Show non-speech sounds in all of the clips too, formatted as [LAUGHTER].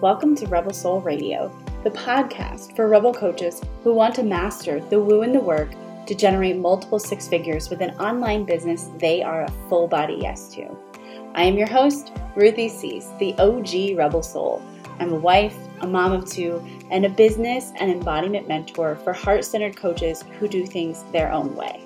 Welcome to Rebel Soul Radio, the podcast for rebel coaches who want to master the woo and the work to generate multiple six figures with an online business they are a full body yes to. I am your host, Ruthie Cease, the OG Rebel Soul. I'm a wife, a mom of two, and a business and embodiment mentor for heart centered coaches who do things their own way.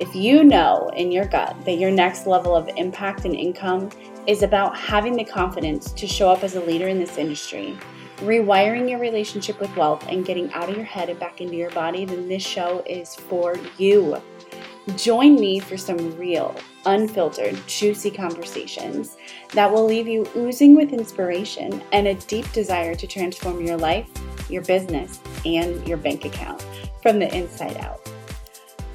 If you know in your gut that your next level of impact and income is about having the confidence to show up as a leader in this industry, rewiring your relationship with wealth, and getting out of your head and back into your body, then this show is for you. Join me for some real, unfiltered, juicy conversations that will leave you oozing with inspiration and a deep desire to transform your life, your business, and your bank account from the inside out.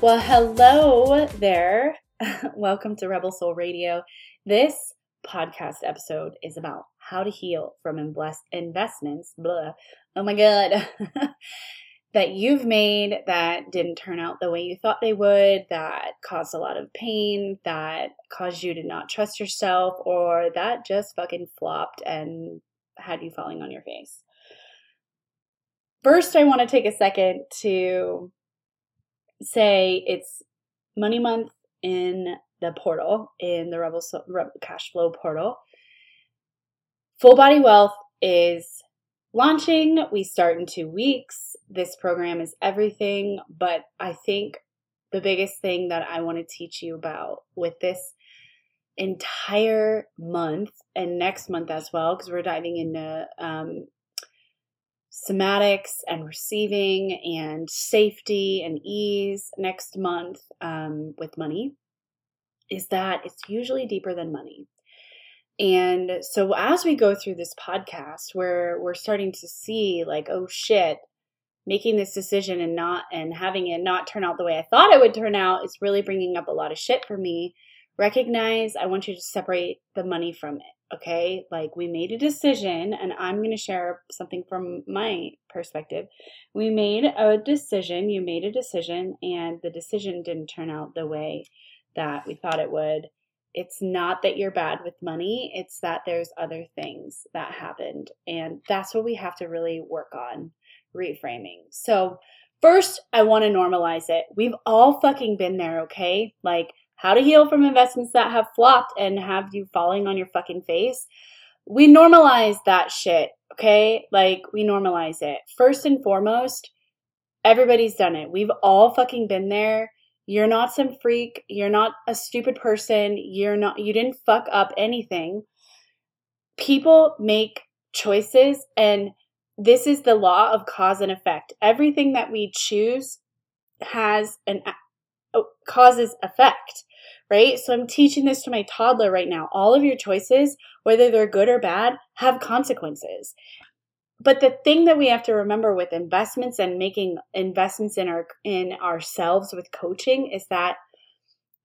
Well, hello there. [LAUGHS] Welcome to Rebel Soul Radio. This podcast episode is about how to heal from investments. Blah. Oh my God. [LAUGHS] that you've made that didn't turn out the way you thought they would, that caused a lot of pain, that caused you to not trust yourself, or that just fucking flopped and had you falling on your face. First, I want to take a second to say it's money month in the portal, in the Rebel, Cash Flow portal. Full Body Wealth is launching. We start in two weeks. This program is everything, but I think the biggest thing that I want to teach you about with this entire month and next month as well, because we're diving into um, somatics and receiving and safety and ease next month um, with money, is that it's usually deeper than money. And so as we go through this podcast where we're starting to see like, oh shit, making this decision and not and having it not turn out the way I thought it would turn out is really bringing up a lot of shit for me. Recognize I want you to separate the money from it. Okay? Like we made a decision and I'm going to share something from my perspective. We made a decision, you made a decision and the decision didn't turn out the way that we thought it would it's not that you're bad with money, it's that there's other things that happened. And that's what we have to really work on reframing. So, first, I want to normalize it. We've all fucking been there, okay? Like, how to heal from investments that have flopped and have you falling on your fucking face. We normalize that shit, okay? Like, we normalize it. First and foremost, everybody's done it. We've all fucking been there you're not some freak. You're not a stupid person. You're not, you didn't fuck up anything. People make choices, and this is the law of cause and effect. Everything that we choose has an oh, causes effect, right? So I'm teaching this to my toddler right now. All of your choices, whether they're good or bad, have consequences but the thing that we have to remember with investments and making investments in our in ourselves with coaching is that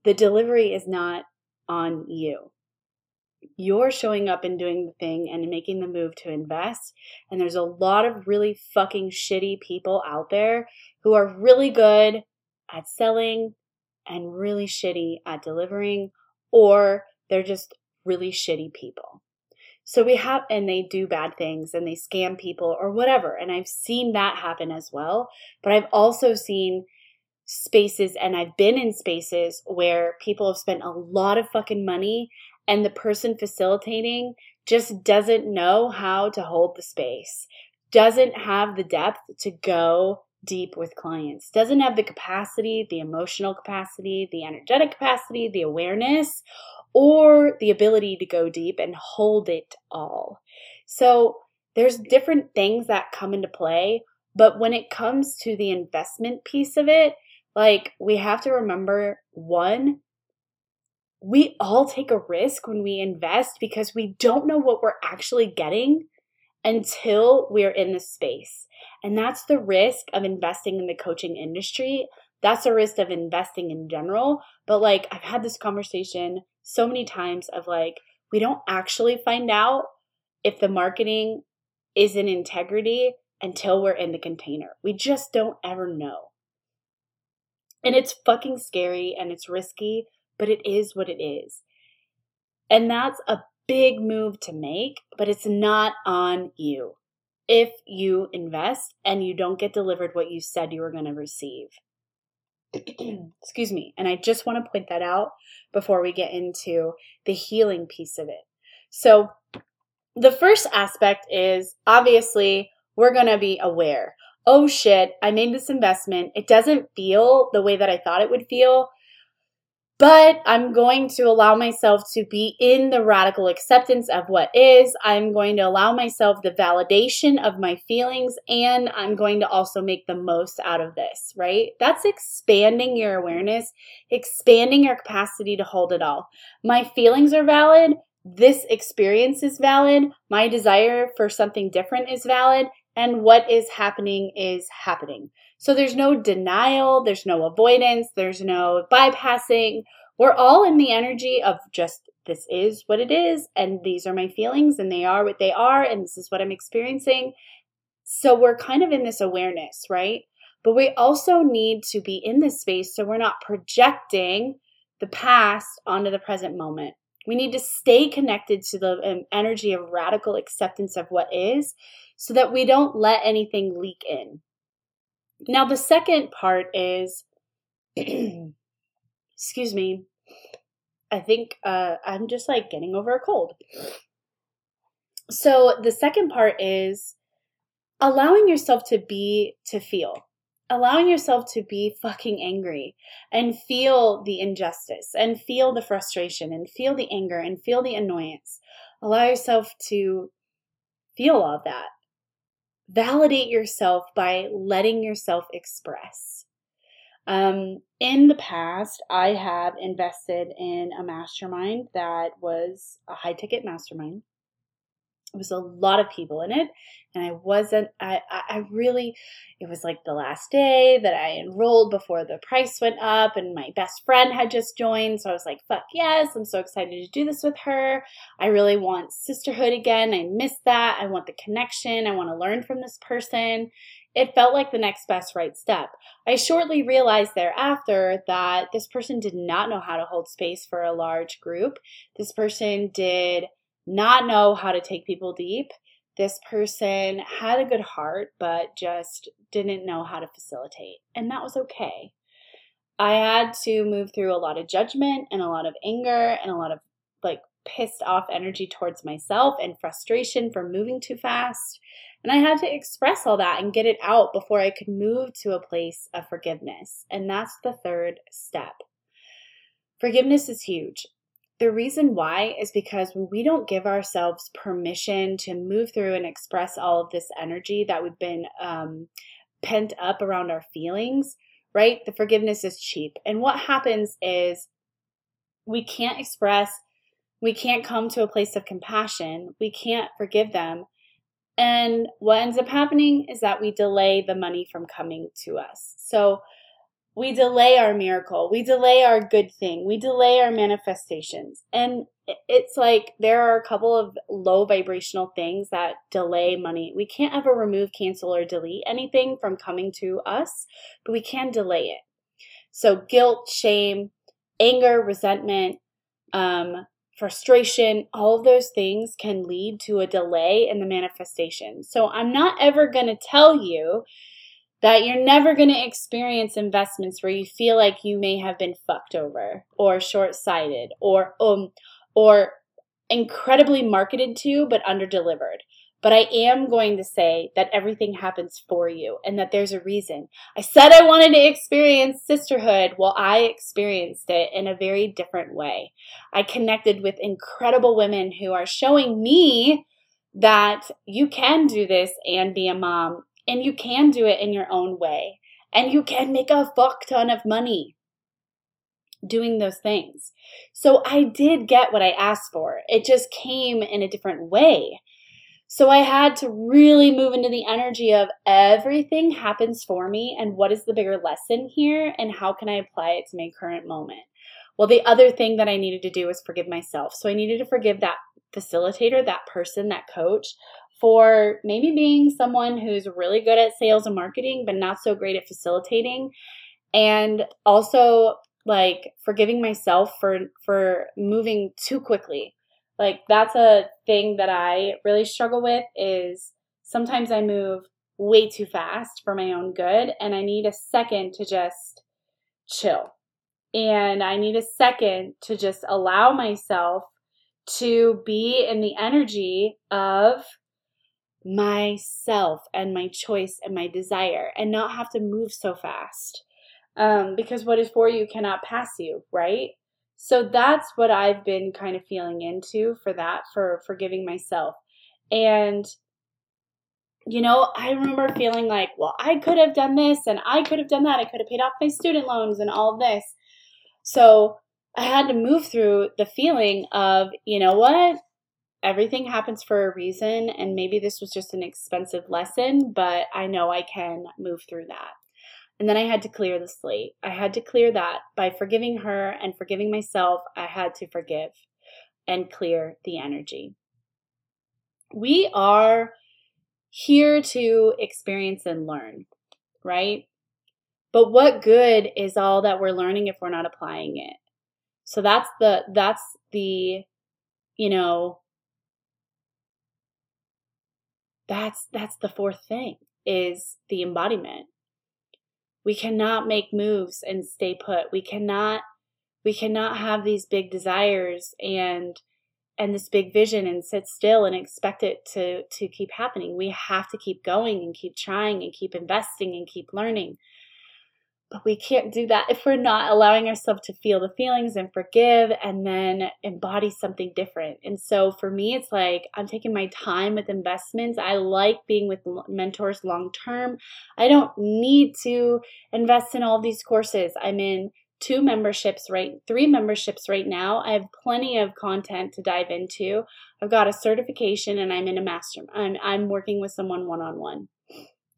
the delivery is not on you you're showing up and doing the thing and making the move to invest and there's a lot of really fucking shitty people out there who are really good at selling and really shitty at delivering or they're just really shitty people so we have, and they do bad things and they scam people or whatever. And I've seen that happen as well. But I've also seen spaces and I've been in spaces where people have spent a lot of fucking money and the person facilitating just doesn't know how to hold the space, doesn't have the depth to go deep with clients, doesn't have the capacity, the emotional capacity, the energetic capacity, the awareness, or the ability to go deep and hold it all. So there's different things that come into play, but when it comes to the investment piece of it, like we have to remember one, we all take a risk when we invest because we don't know what we're actually getting until we're in the space. And that's the risk of investing in the coaching industry. That's a risk of investing in general. But like, I've had this conversation so many times of like, we don't actually find out if the marketing is in integrity until we're in the container. We just don't ever know. And it's fucking scary and it's risky, but it is what it is. And that's a big move to make, but it's not on you if you invest and you don't get delivered what you said you were going to receive. [CLEARS THROAT] Excuse me. And I just want to point that out before we get into the healing piece of it. So, the first aspect is obviously we're going to be aware. Oh shit, I made this investment. It doesn't feel the way that I thought it would feel. But I'm going to allow myself to be in the radical acceptance of what is. I'm going to allow myself the validation of my feelings, and I'm going to also make the most out of this, right? That's expanding your awareness, expanding your capacity to hold it all. My feelings are valid. This experience is valid. My desire for something different is valid. And what is happening is happening. So there's no denial, there's no avoidance, there's no bypassing. We're all in the energy of just this is what it is, and these are my feelings, and they are what they are, and this is what I'm experiencing. So we're kind of in this awareness, right? But we also need to be in this space so we're not projecting the past onto the present moment. We need to stay connected to the um, energy of radical acceptance of what is so that we don't let anything leak in. Now, the second part is, [CLEARS THROAT] excuse me, I think uh, I'm just like getting over a cold. So, the second part is allowing yourself to be, to feel, allowing yourself to be fucking angry and feel the injustice and feel the frustration and feel the anger and feel the annoyance. Allow yourself to feel all that validate yourself by letting yourself express. Um, in the past, I have invested in a mastermind that was a high ticket mastermind. It was a lot of people in it, and I wasn't. I I really, it was like the last day that I enrolled before the price went up, and my best friend had just joined, so I was like, "Fuck yes!" I'm so excited to do this with her. I really want sisterhood again. I miss that. I want the connection. I want to learn from this person. It felt like the next best right step. I shortly realized thereafter that this person did not know how to hold space for a large group. This person did not know how to take people deep. This person had a good heart, but just didn't know how to facilitate. And that was okay. I had to move through a lot of judgment and a lot of anger and a lot of like pissed off energy towards myself and frustration for moving too fast. And I had to express all that and get it out before I could move to a place of forgiveness. And that's the third step. Forgiveness is huge. The reason why is because when we don't give ourselves permission to move through and express all of this energy that we've been um, pent up around our feelings, right? The forgiveness is cheap. And what happens is we can't express, we can't come to a place of compassion, we can't forgive them. And what ends up happening is that we delay the money from coming to us. So, we delay our miracle. We delay our good thing. We delay our manifestations. And it's like there are a couple of low vibrational things that delay money. We can't ever remove, cancel, or delete anything from coming to us, but we can delay it. So, guilt, shame, anger, resentment, um, frustration, all of those things can lead to a delay in the manifestation. So, I'm not ever going to tell you that you're never going to experience investments where you feel like you may have been fucked over or short-sighted or um or incredibly marketed to but underdelivered. But I am going to say that everything happens for you and that there's a reason. I said I wanted to experience sisterhood. Well, I experienced it in a very different way. I connected with incredible women who are showing me that you can do this and be a mom and you can do it in your own way. And you can make a fuck ton of money doing those things. So I did get what I asked for. It just came in a different way. So I had to really move into the energy of everything happens for me and what is the bigger lesson here and how can I apply it to my current moment. Well, the other thing that I needed to do was forgive myself. So I needed to forgive that facilitator, that person, that coach for maybe being someone who's really good at sales and marketing, but not so great at facilitating. And also like forgiving myself for for moving too quickly. Like that's a thing that I really struggle with is sometimes I move way too fast for my own good and I need a second to just chill. And I need a second to just allow myself to be in the energy of myself and my choice and my desire and not have to move so fast. Um, because what is for you cannot pass you, right? So that's what I've been kind of feeling into for that, for forgiving myself. And, you know, I remember feeling like, well, I could have done this and I could have done that. I could have paid off my student loans and all this. So I had to move through the feeling of, you know what? Everything happens for a reason, and maybe this was just an expensive lesson, but I know I can move through that. And then I had to clear the slate. I had to clear that by forgiving her and forgiving myself. I had to forgive and clear the energy. We are here to experience and learn, right? But what good is all that we're learning if we're not applying it? So that's the that's the you know that's that's the fourth thing is the embodiment. We cannot make moves and stay put. We cannot we cannot have these big desires and and this big vision and sit still and expect it to to keep happening. We have to keep going and keep trying and keep investing and keep learning. But we can't do that if we're not allowing ourselves to feel the feelings and forgive and then embody something different. And so for me, it's like I'm taking my time with investments. I like being with mentors long term. I don't need to invest in all these courses. I'm in two memberships right three memberships right now i have plenty of content to dive into i've got a certification and i'm in a master i'm, I'm working with someone one-on-one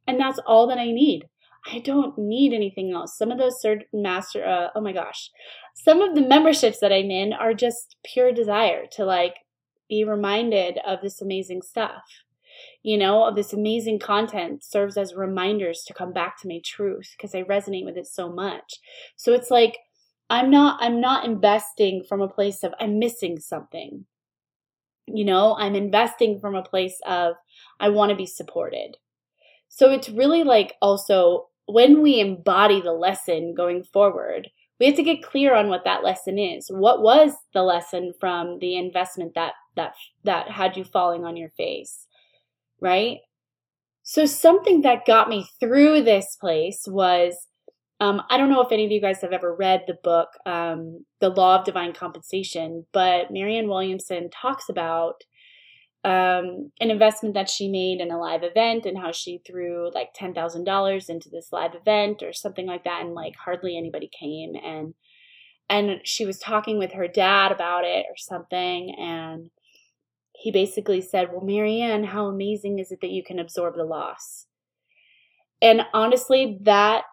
and that's all that i need I don't need anything else. Some of those master, uh, oh my gosh, some of the memberships that I'm in are just pure desire to like be reminded of this amazing stuff. You know, of this amazing content serves as reminders to come back to my truth because I resonate with it so much. So it's like I'm not I'm not investing from a place of I'm missing something. You know, I'm investing from a place of I want to be supported. So it's really like also when we embody the lesson going forward, we have to get clear on what that lesson is. What was the lesson from the investment that that that had you falling on your face? Right? So something that got me through this place was um, I don't know if any of you guys have ever read the book, um, The Law of Divine Compensation, but Marianne Williamson talks about um, an investment that she made in a live event and how she threw like $10,000 into this live event or something like that and like hardly anybody came and and she was talking with her dad about it or something and he basically said, "Well, Marianne, how amazing is it that you can absorb the loss?" And honestly, that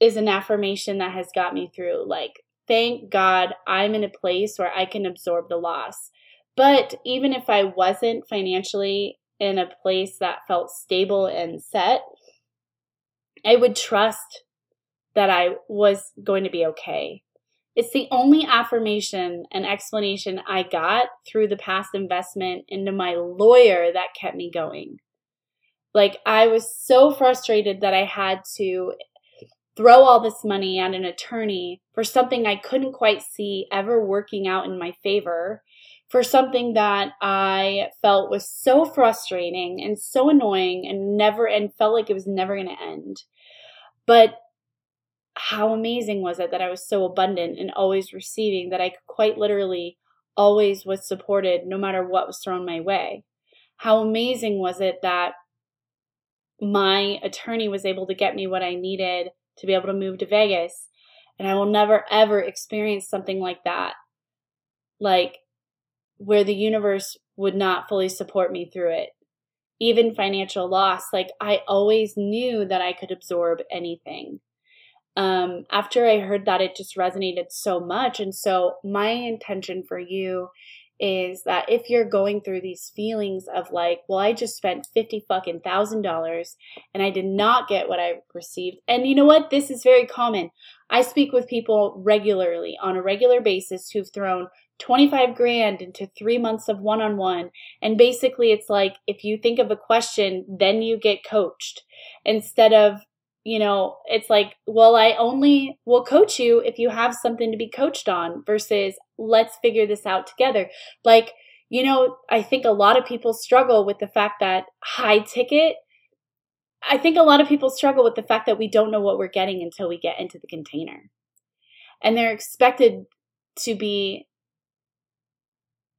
is an affirmation that has got me through like thank God I'm in a place where I can absorb the loss but even if I wasn't financially in a place that felt stable and set, I would trust that I was going to be okay. It's the only affirmation and explanation I got through the past investment into my lawyer that kept me going. Like, I was so frustrated that I had to throw all this money at an attorney for something I couldn't quite see ever working out in my favor for something that I felt was so frustrating and so annoying and never and felt like it was never going to end. But how amazing was it that I was so abundant and always receiving that I could quite literally always was supported no matter what was thrown my way? How amazing was it that my attorney was able to get me what I needed to be able to move to Vegas? And I will never ever experience something like that. Like where the universe would not fully support me through it. Even financial loss, like I always knew that I could absorb anything. Um, after I heard that, it just resonated so much. And so, my intention for you is that if you're going through these feelings of like, well, I just spent 50 fucking thousand dollars and I did not get what I received. And you know what? This is very common. I speak with people regularly on a regular basis who've thrown 25 grand into three months of one on one. And basically, it's like if you think of a question, then you get coached instead of, you know, it's like, well, I only will coach you if you have something to be coached on versus let's figure this out together. Like, you know, I think a lot of people struggle with the fact that high ticket. I think a lot of people struggle with the fact that we don't know what we're getting until we get into the container. And they're expected to be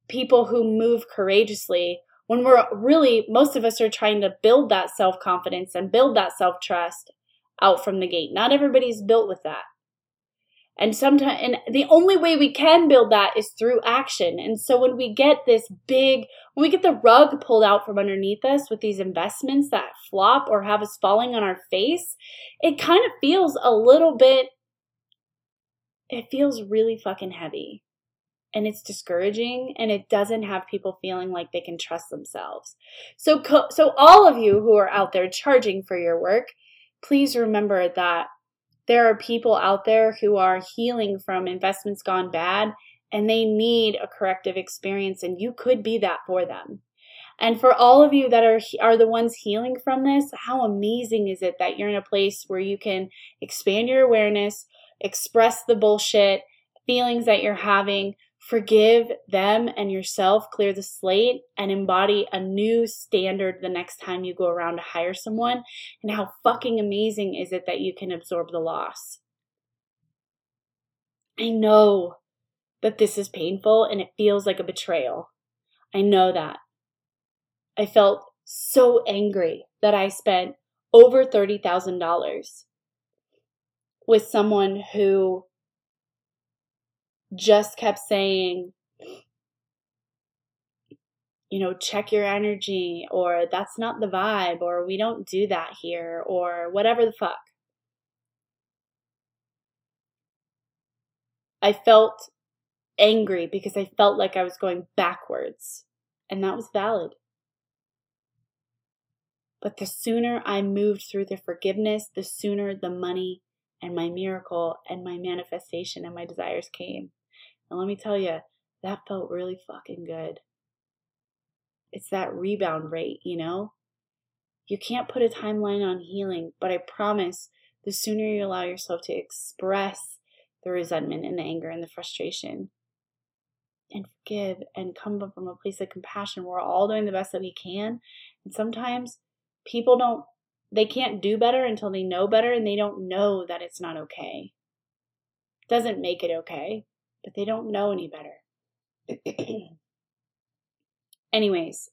people who move courageously when we're really, most of us are trying to build that self confidence and build that self trust out from the gate. Not everybody's built with that. And sometimes, and the only way we can build that is through action. And so when we get this big, when we get the rug pulled out from underneath us with these investments that flop or have us falling on our face, it kind of feels a little bit, it feels really fucking heavy and it's discouraging and it doesn't have people feeling like they can trust themselves. So so all of you who are out there charging for your work, please remember that there are people out there who are healing from investments gone bad and they need a corrective experience and you could be that for them. And for all of you that are are the ones healing from this, how amazing is it that you're in a place where you can expand your awareness, express the bullshit feelings that you're having Forgive them and yourself, clear the slate, and embody a new standard the next time you go around to hire someone. And how fucking amazing is it that you can absorb the loss? I know that this is painful and it feels like a betrayal. I know that. I felt so angry that I spent over $30,000 with someone who just kept saying, you know, check your energy, or that's not the vibe, or we don't do that here, or whatever the fuck. I felt angry because I felt like I was going backwards, and that was valid. But the sooner I moved through the forgiveness, the sooner the money and my miracle and my manifestation and my desires came. And let me tell you, that felt really fucking good. It's that rebound rate, you know? You can't put a timeline on healing, but I promise the sooner you allow yourself to express the resentment and the anger and the frustration and forgive and come from a place of compassion, we're all doing the best that we can. And sometimes people don't, they can't do better until they know better and they don't know that it's not okay. Doesn't make it okay but they don't know any better. [CLEARS THROAT] Anyways,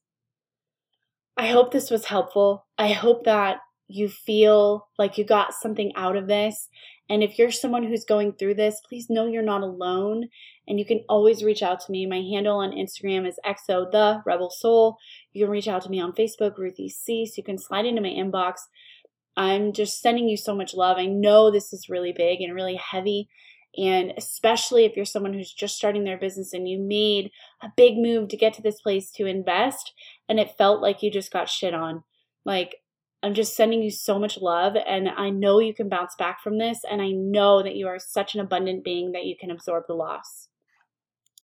I hope this was helpful. I hope that you feel like you got something out of this. And if you're someone who's going through this, please know you're not alone. And you can always reach out to me. My handle on Instagram is exo the rebel soul. You can reach out to me on Facebook, Ruthie. So you can slide into my inbox. I'm just sending you so much love. I know this is really big and really heavy. And especially if you're someone who's just starting their business and you made a big move to get to this place to invest and it felt like you just got shit on. Like, I'm just sending you so much love and I know you can bounce back from this and I know that you are such an abundant being that you can absorb the loss.